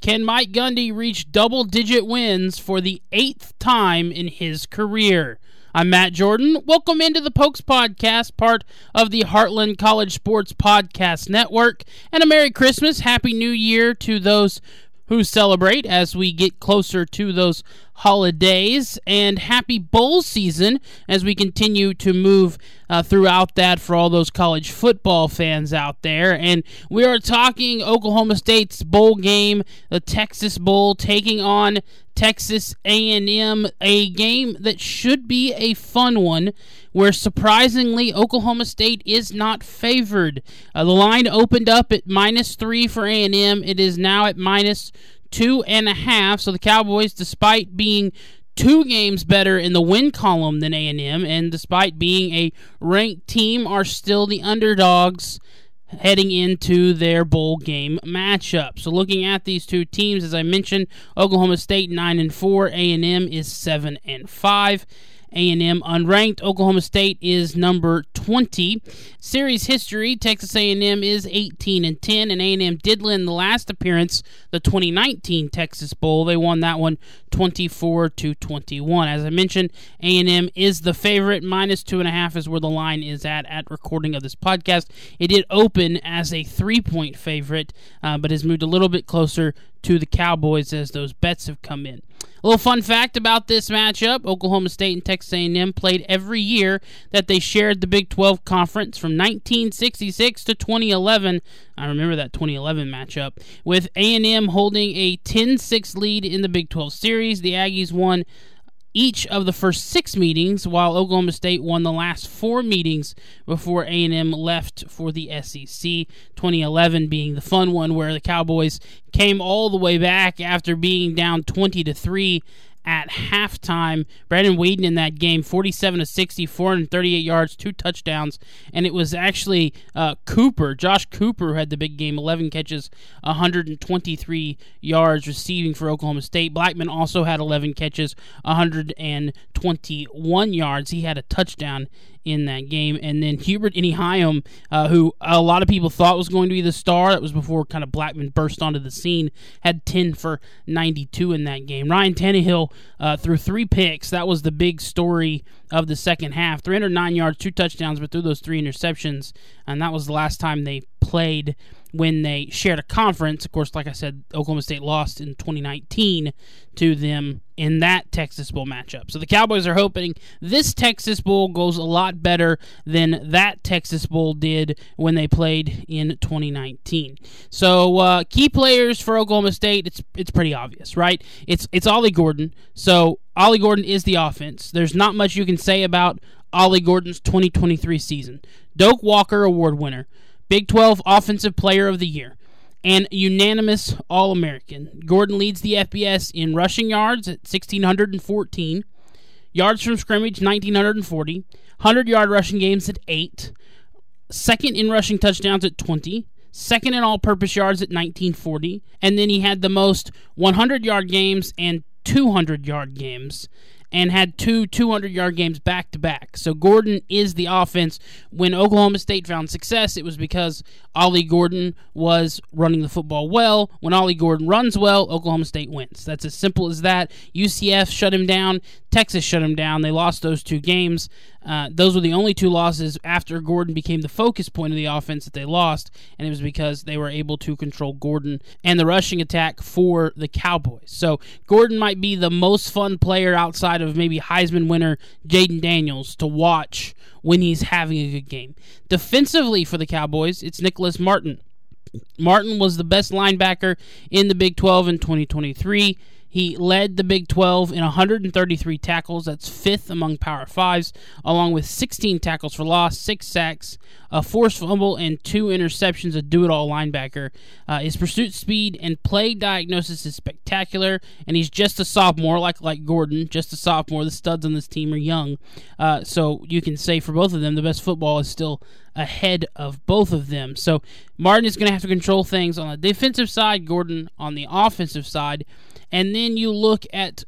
Can Mike Gundy reach double digit wins for the eighth time in his career? I'm Matt Jordan. Welcome into the Pokes Podcast, part of the Heartland College Sports Podcast Network. And a Merry Christmas, Happy New Year to those who celebrate as we get closer to those holidays. And happy bowl season as we continue to move uh, throughout that for all those college football fans out there. And we are talking Oklahoma State's bowl game, the Texas Bowl, taking on Texas A&M, a game that should be a fun one where surprisingly Oklahoma State is not favored. Uh, the line opened up at minus three for A&M. It is now at minus two and a half. So the Cowboys, despite being two games better in the win column than A&M, and despite being a ranked team, are still the underdogs heading into their bowl game matchup. So looking at these two teams, as I mentioned, Oklahoma State nine and four, A&M is seven and five. A&M unranked. Oklahoma State is number 20. Series history: Texas A&M is 18 and 10, and A&M did win the last appearance, the 2019 Texas Bowl. They won that one 24 to 21. As I mentioned, A&M is the favorite. Minus two and a half is where the line is at at recording of this podcast. It did open as a three-point favorite, uh, but has moved a little bit closer to the Cowboys as those bets have come in. A little fun fact about this matchup: Oklahoma State and Texas A&M played every year that they shared the Big 12 conference from 1966 to 2011. I remember that 2011 matchup with A&M holding a 10-6 lead in the Big 12 series. The Aggies won each of the first six meetings, while Oklahoma State won the last four meetings before A&M left for the SEC. 2011 being the fun one, where the Cowboys came all the way back after being down 20 to three at halftime. Brandon Weeden in that game, 47 to 60, 438 yards, two touchdowns, and it was actually uh, Cooper, Josh Cooper, who had the big game, 11 catches, 123 yards receiving for Oklahoma State. Blackmon also had 11 catches, 121 yards. He had a touchdown in that game. And then Hubert Iheanacho, uh, who a lot of people thought was going to be the star, that was before kind of Blackmon burst onto the scene, had 10 for 92 in that game. Ryan Tannehill uh, threw three picks. That was the big story of the second half. 309 yards, two touchdowns, but threw those three interceptions. And that was the last time they played when they shared a conference. Of course, like I said, Oklahoma State lost in 2019 to them in that Texas Bowl matchup. So the Cowboys are hoping this Texas Bowl goes a lot better than that Texas Bowl did when they played in 2019. So uh, key players for Oklahoma State, it's it's pretty obvious, right? It's it's Ollie Gordon. So Ollie Gordon is the offense. There's not much you can say about Ollie Gordon's 2023 season. Doak Walker Award winner. Big 12 Offensive Player of the Year, and unanimous All American. Gordon leads the FBS in rushing yards at 1,614, yards from scrimmage 1,940, 100 yard rushing games at 8, second in rushing touchdowns at 20, second in all purpose yards at 1940, and then he had the most 100 yard games and 200 yard games and had two 200 yard games back to back. So Gordon is the offense. When Oklahoma State found success, it was because Ollie Gordon was running the football well. When Ollie Gordon runs well, Oklahoma State wins. That's as simple as that. UCF shut him down. Texas shut him down. They lost those two games. Uh, those were the only two losses after Gordon became the focus point of the offense that they lost, and it was because they were able to control Gordon and the rushing attack for the Cowboys. So Gordon might be the most fun player outside of maybe Heisman winner Jayden Daniels to watch when he's having a good game. Defensively for the Cowboys, it's Nicholas Martin. Martin was the best linebacker in the Big 12 in 2023. He led the Big 12 in 133 tackles. That's fifth among Power Fives, along with 16 tackles for loss, six sacks, a forced fumble, and two interceptions. A do-it-all linebacker. Uh, his pursuit speed and play diagnosis is spectacular, and he's just a sophomore, like like Gordon, just a sophomore. The studs on this team are young, uh, so you can say for both of them, the best football is still ahead of both of them. So Martin is going to have to control things on the defensive side, Gordon on the offensive side and then you look at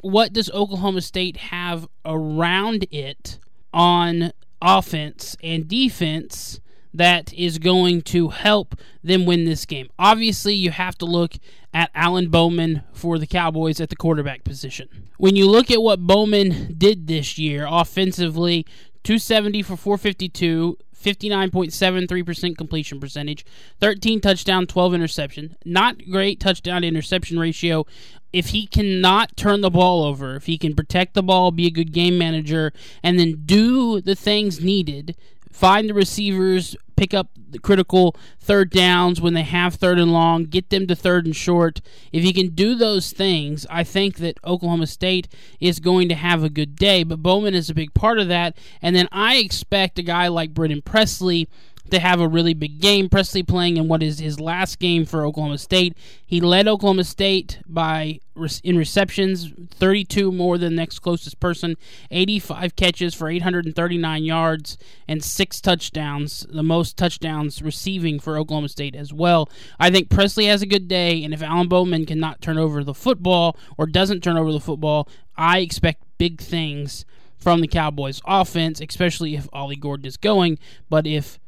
what does Oklahoma State have around it on offense and defense that is going to help them win this game. Obviously, you have to look at Alan Bowman for the Cowboys at the quarterback position. When you look at what Bowman did this year offensively, 270 for 452, 59.73% completion percentage, 13 touchdown, 12 interception. Not great touchdown interception ratio. If he cannot turn the ball over, if he can protect the ball, be a good game manager, and then do the things needed, find the receivers, pick up the critical third downs when they have third and long, get them to third and short. If you can do those things, I think that Oklahoma State is going to have a good day. But Bowman is a big part of that. And then I expect a guy like Brennan Presley to have a really big game. Presley playing in what is his last game for Oklahoma State. He led Oklahoma State by in receptions, 32 more than the next closest person, 85 catches for 839 yards and six touchdowns, the most touchdowns receiving for Oklahoma State as well. I think Presley has a good day, and if Alan Bowman cannot turn over the football or doesn't turn over the football, I expect big things from the Cowboys offense, especially if Ollie Gordon is going. But if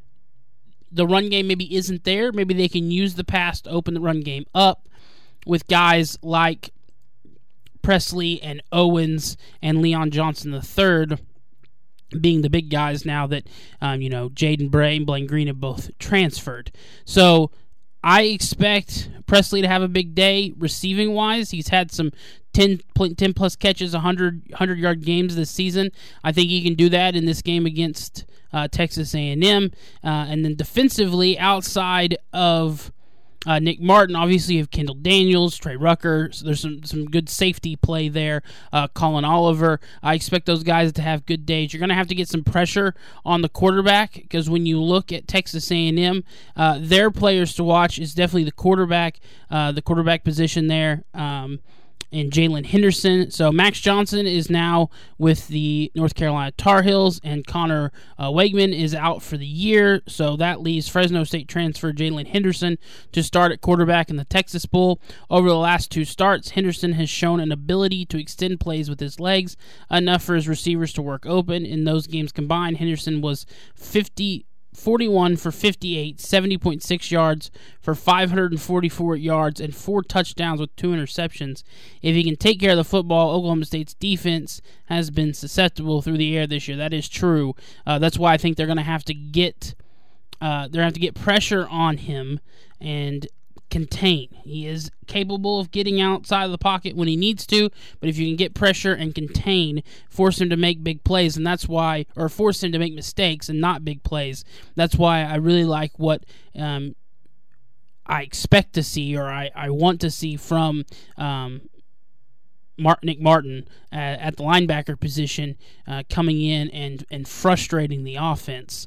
the run game maybe isn't there. Maybe they can use the pass to open the run game up with guys like Presley and Owens and Leon Johnson III being the big guys now that um, you know Jaden Bray and Blaine Green have both transferred. So I expect Presley to have a big day receiving wise. He's had some 10, 10 plus catches, 100, 100 yard games this season. I think he can do that in this game against uh, Texas A&M. Uh, and then defensively, outside of uh, Nick Martin, obviously you have Kendall Daniels, Trey Rucker. So there's some some good safety play there. Uh, Collin Oliver. I expect those guys to have good days. You're going to have to get some pressure on the quarterback because when you look at Texas A&M, uh, their players to watch is definitely the quarterback, uh, the quarterback position there. Um, and Jaylen Henderson. So Max Johnson is now with the North Carolina Tar Heels, and Conner uh, Weigman is out for the year. So that leaves Fresno State transfer Jaylen Henderson to start at quarterback in the Texas Bowl. Over the last two starts, Henderson has shown an ability to extend plays with his legs, enough for his receivers to work open. In those games combined, Henderson was 50 41 for 58, 70.6 yards for 544 yards, and four touchdowns with two interceptions. If he can take care of the football, Oklahoma State's defense has been susceptible through the air this year. That is true. Uh, that's why I think they're going to have to get uh, they're going to have to get pressure on him and contain. He is capable of getting outside of the pocket when he needs to, but if you can get pressure and contain, force him to make big plays, and that's why, or force him to make mistakes and not big plays. That's why I really like what um, I expect to see, or I, I want to see from. Um, Nick Martin uh, at the linebacker position uh, coming in and, and frustrating the offense.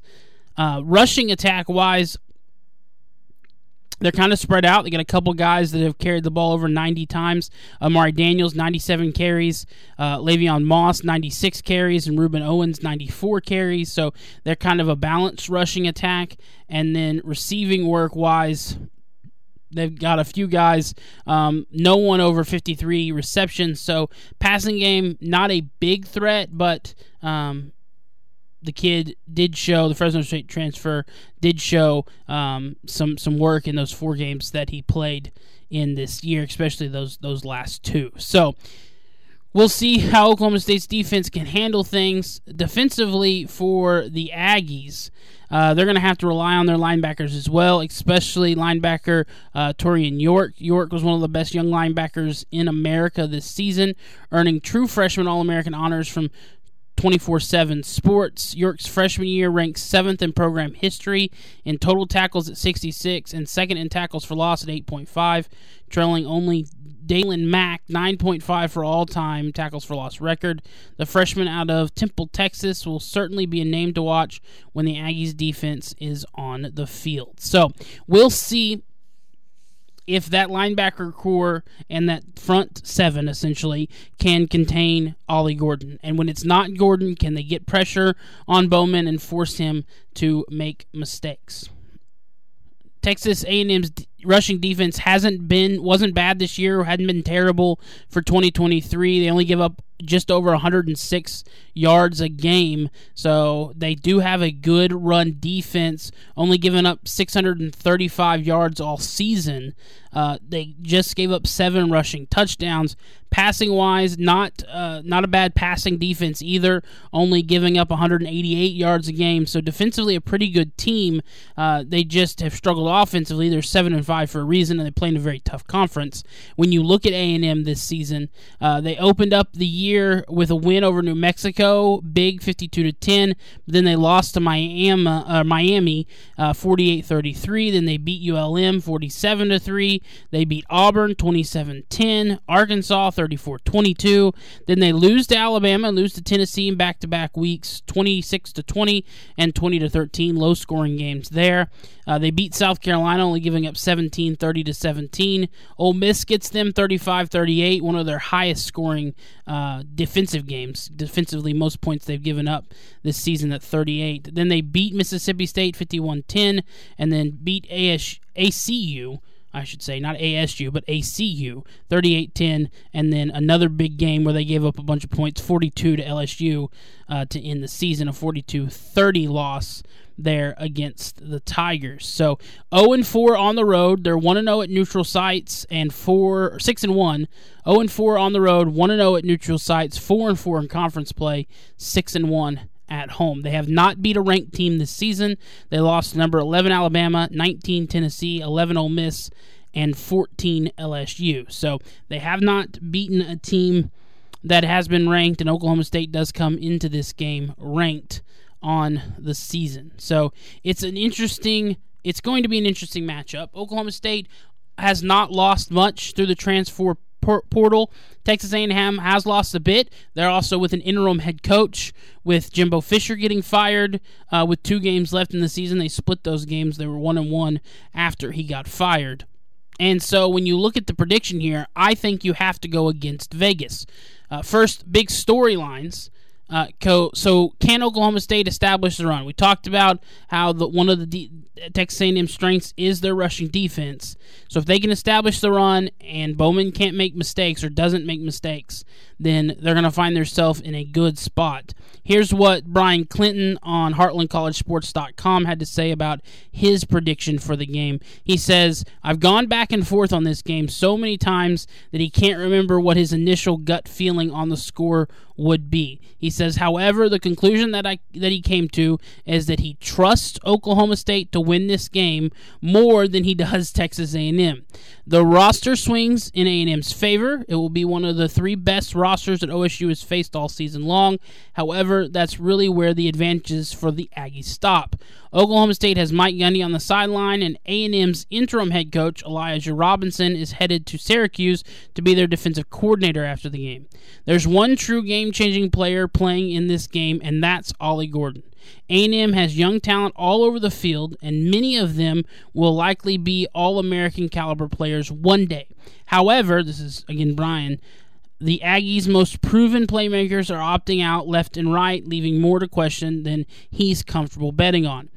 Uh, rushing attack wise, they're kind of spread out. They got a couple guys that have carried the ball over 90 times. Amari Daniels, 97 carries. Uh, Le'Veon Moss, 96 carries. And Rueben Owens, 94 carries. So they're kind of a balanced rushing attack. And then receiving work wise, they've got a few guys, um, no one over 53 receptions. So passing game, not a big threat, but um, the kid did show the Fresno State transfer did show um, some some work in those four games that he played in this year, especially those those last two. So we'll see how Oklahoma State's defense can handle things defensively for the Aggies. Uh, they're going to have to rely on their linebackers as well, especially linebacker uh, Taurean York. York was one of the best young linebackers in America this season, earning true freshman All American honors from 24 7 Sports. York's freshman year ranks seventh in program history in total tackles at 66 and second in tackles for loss at 8.5, trailing only Daylon Mack, 9.5 for all time tackles for loss record. The freshman out of Temple, Texas will certainly be a name to watch when the Aggies defense is on the field. So we'll see if that linebacker core and that front seven essentially can contain Ollie Gordon. And when it's not Gordon, can they get pressure on Bowman and force him to make mistakes? Texas A&M's rushing defense hasn't been wasn't bad this year, hadn't been terrible for 2023. They only give up just over 106 yards a game. So they do have a good run defense, only giving up 635 yards all season. Uh, they just gave up seven rushing touchdowns. Passing wise, not uh, not a bad passing defense either. Only giving up 188 yards a game. So defensively, a pretty good team. Uh, they just have struggled offensively. They're seven and five for a reason, and they play in a very tough conference. When you look at A and M this season, uh, they opened up the year with a win over New Mexico, big 52 to 10. But then they lost to Miami, uh, Miami, 48-33. Then they beat ULM 47 to three. They beat Auburn 27-10, Arkansas 34-22. Then they lose to Alabama, lose to Tennessee in back-to-back weeks 26 to 20 and 20 to 13, low scoring games there. Uh, they beat South Carolina, only giving up 17 30 to 17. Ole Miss gets them 35 38, one of their highest scoring uh, defensive games. Defensively, most points they've given up this season at 38. Then they beat Mississippi State 51 10, and then beat AS- ACU I should say, not ASU, but ACU, 38 10. And then another big game where they gave up a bunch of points, 42 to LSU uh, to end the season, a 42 30 loss there against the Tigers. So 0 and 4 on the road. They're 1 and 0 at neutral sites and 4 6 and 1. 0 and 4 on the road, 1 and 0 at neutral sites, 4 and 4 in conference play, 6 and 1 at home. They have not beat a ranked team this season. They lost number 11 Alabama, 19 Tennessee, 11 Ole Miss, and 14 LSU. So they have not beaten a team that has been ranked, and Oklahoma State does come into this game ranked on the season. So it's an interesting. It's going to be an interesting matchup. Oklahoma State has not lost much through the transfer portal. Texas A&M has lost a bit. They're also with an interim head coach with Jimbo Fisher getting fired uh, with two games left in the season. They split those games. They were one and one after he got fired. And so when you look at the prediction here, I think you have to go against Vegas. Uh, first, big storylines. Uh, so can Oklahoma State establish the run? We talked about how the, one of the Texas A&M strengths is their rushing defense. So if they can establish the run and Bowman can't make mistakes or doesn't make mistakes, then they're going to find themselves in a good spot. Here's what Brian Clinton on HeartlandCollegeSports.com had to say about his prediction for the game. He says, I've gone back and forth on this game so many times that he can't remember what his initial gut feeling on the score would be. He says, however, the conclusion that I that he came to is that he trusts Oklahoma State to win this game more than he does Texas A&M. The roster swings in A&M's favor. It will be one of the three best rosters that OSU has faced all season long. However, that's really where the advantages for the Aggies stop. Oklahoma State has Mike Gundy on the sideline, and A&M's interim head coach Elijah Robinson is headed to Syracuse to be their defensive coordinator after the game. There's one true game-changing player playing in this game, and that's Ollie Gordon. A&M has young talent all over the field, and many of them will likely be All-American caliber players one day. However, this is again Brian. The Aggies' most proven playmakers are opting out left and right, leaving more to question than he's comfortable betting on.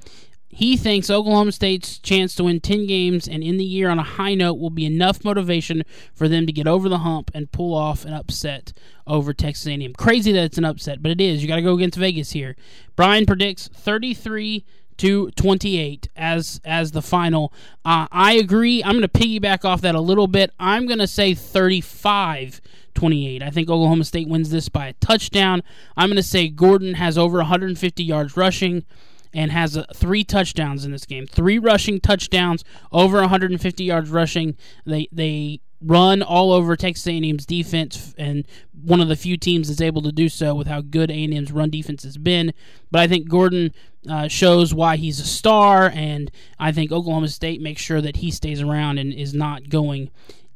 He thinks Oklahoma State's chance to win 10 games and end the year on a high note will be enough motivation for them to get over the hump and pull off an upset over Texas A&M. Crazy that it's an upset, but it is. You got to go against Vegas here. Brian predicts 33 to 28 as as the final. Uh, I agree. I'm going to piggyback off that a little bit. I'm going to say 35 28. I think Oklahoma State wins this by a touchdown. I'm going to say Gordon has over 150 yards rushing and has uh, three touchdowns in this game. Three rushing touchdowns, over 150 yards rushing. They they run all over Texas A&M's defense, and one of the few teams that's able to do so with how good A&M's run defense has been. But I think Gordon uh, shows why he's a star, and I think Oklahoma State makes sure that he stays around and is not going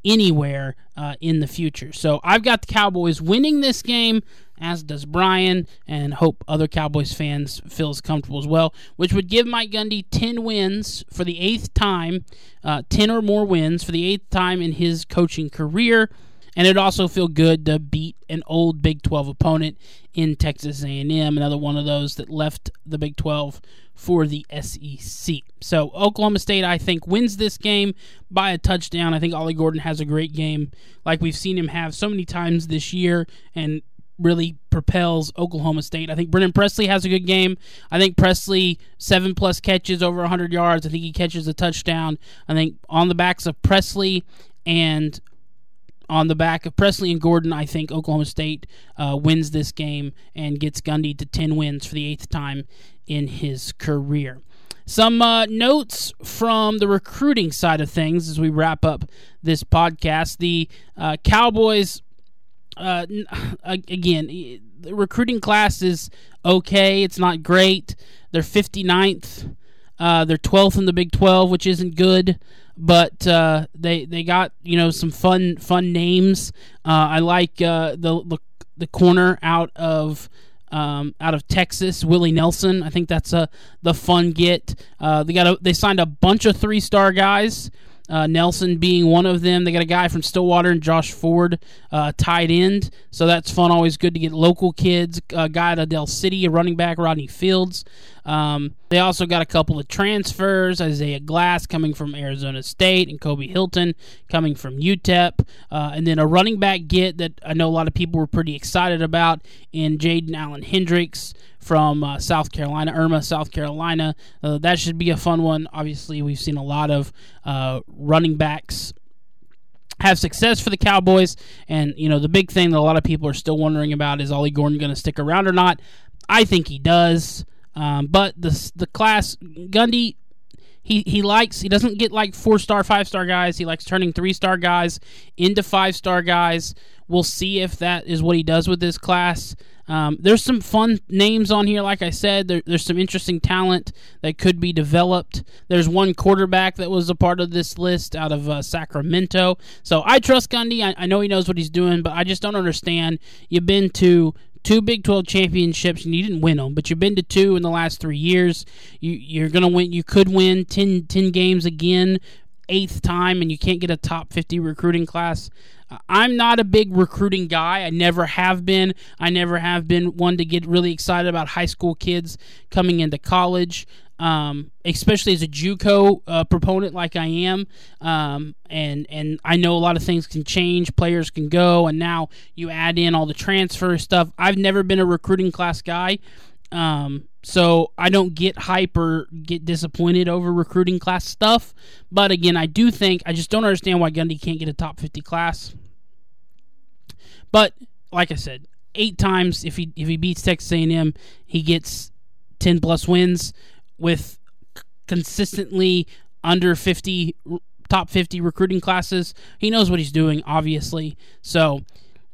anywhere uh, in the future. So I've got the Cowboys winning this game, as does Brian, and hope other Cowboys fans feel as comfortable as well, which would give Mike Gundy 10 wins for the eighth time, uh, 10 or more wins for the eighth time in his coaching career and it'd also feel good to beat an old Big 12 opponent in Texas A&M, another one of those that left the Big 12 for the SEC. So Oklahoma State, I think, wins this game by a touchdown. I think Ollie Gordon has a great game, like we've seen him have so many times this year, and really propels Oklahoma State. I think Brennan Presley has a good game. I think Presley seven plus catches over 100 yards. I think he catches a touchdown. I think on the backs of Presley and on the back of Presley and Gordon, I think Oklahoma State uh, wins this game and gets Gundy to 10 wins for the eighth time in his career. Some uh, notes from the recruiting side of things as we wrap up this podcast. The uh, Cowboys, uh, again, the recruiting class is okay. It's not great. They're 59th. Uh, they're 12th in the Big 12, which isn't good but uh, they they got you know some fun fun names. Uh, I like uh, the, the the corner out of um, out of Texas, Willie Nelson. I think that's a the fun get. Uh, they got a, they signed a bunch of three star guys uh, Nelson being one of them. They got a guy from Stillwater and Josh Ford, uh, tight end. So that's fun. Always good to get local kids. A guy at Del City, a running back, Rodney Fields. Um, they also got a couple of transfers. Isaiah Glass coming from Arizona State and Kobe Hilton coming from UTEP. Uh, and then a running back get that I know a lot of people were pretty excited about in Jaden Allen Hendricks from uh, South Carolina, Irmo, South Carolina. Uh, that should be a fun one. Obviously, we've seen a lot of uh, running backs have success for the Cowboys. And, you know, the big thing that a lot of people are still wondering about is Ollie Gordon going to stick around or not? I think he does. Um, but the, the class, Gundy, he, he likes, he doesn't get like four star, five star guys. He likes turning three star guys into five star guys. We'll see if that is what he does with this class. Um, there's some fun names on here, like I said. There, there's some interesting talent that could be developed. There's one quarterback that was a part of this list out of uh, Sacramento. So I trust Gundy. I, I know he knows what he's doing, but I just don't understand. You've been to two Big 12 championships and you didn't win them, but you've been to two in the last three years. You, you're going to win. You could win 10, 10 games again, eighth time, and you can't get a top 50 recruiting class. I'm not a big recruiting guy. I never have been. I never have been one to get really excited about high school kids coming into college. Um, especially as a JUCO uh, proponent like I am, um, and and I know a lot of things can change, players can go, and now you add in all the transfer stuff. I've never been a recruiting class guy, um, so I don't get hype or get disappointed over recruiting class stuff. But again, I do think I just don't understand why Gundy can't get a top fifty class. But like I said, eight times if he if he beats Texas A&M, he gets ten plus wins with consistently under fifty top fifty recruiting classes. He knows what he's doing, obviously. So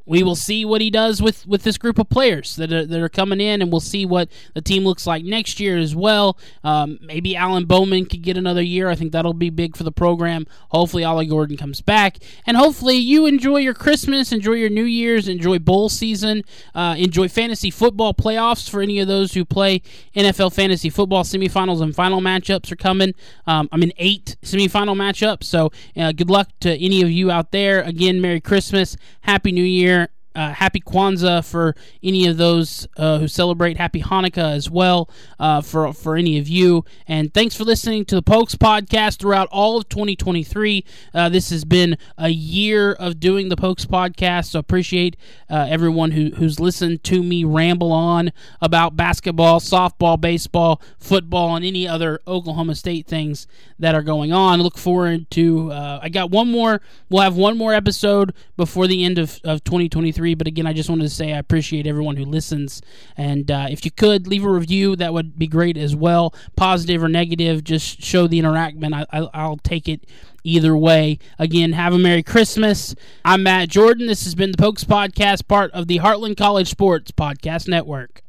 we will see what he does with, with this group of players that are, that are coming in, and we'll see what the team looks like next year as well. Um, maybe Alan Bowman could get another year. I think that'll be big for the program. Hopefully, Ollie Gordon comes back, and hopefully, you enjoy your Christmas, enjoy your New Year's, enjoy bowl season, uh, enjoy fantasy football playoffs for any of those who play NFL fantasy football. Semifinals and final matchups are coming. Um, I'm in eight semifinal matchups, so uh, good luck to any of you out there. Again, Merry Christmas, Happy New Year uh, happy Kwanzaa for any of those uh, who celebrate. Happy Hanukkah as well uh, for for any of you. And thanks for listening to the Pokes podcast throughout all of 2023. Uh, this has been a year of doing the Pokes podcast, so appreciate uh, everyone who, who's listened to me ramble on about basketball, softball, baseball, football, and any other Oklahoma State things that are going on. Look forward to. Uh, I got one more. We'll have one more episode before the end of, of 2023 But again, I just wanted to say I appreciate everyone who listens. And uh, if you could leave a review, that would be great as well. Positive or negative, just show the interaction. I, I, I'll take it either way. Again, have a Merry Christmas. I'm Matt Jordan. This has been the Pokes Podcast, part of the Heartland College Sports Podcast Network.